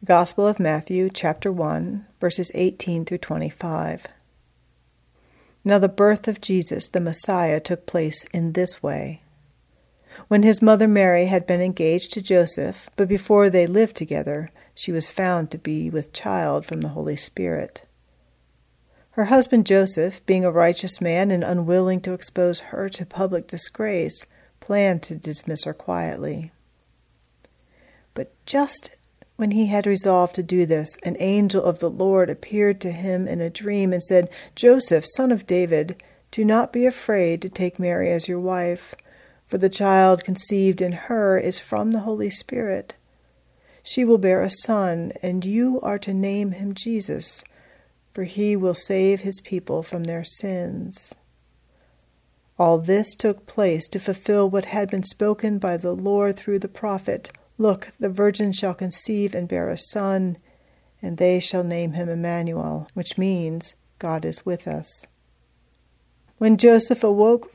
The Gospel of Matthew, chapter 1, verses 18 through 25. Now, the birth of Jesus, the Messiah, took place in this way. When his mother Mary had been engaged to Joseph, but before they lived together, she was found to be with child from the Holy Spirit. Her husband Joseph, being a righteous man and unwilling to expose her to public disgrace, planned to dismiss her quietly. But just when he had resolved to do this, an angel of the Lord appeared to him in a dream and said, Joseph, son of David, do not be afraid to take Mary as your wife, for the child conceived in her is from the Holy Spirit. She will bear a son, and you are to name him Jesus, for he will save his people from their sins. All this took place to fulfill what had been spoken by the Lord through the prophet. Look, the virgin shall conceive and bear a son, and they shall name him Emmanuel, which means God is with us. When Joseph awoke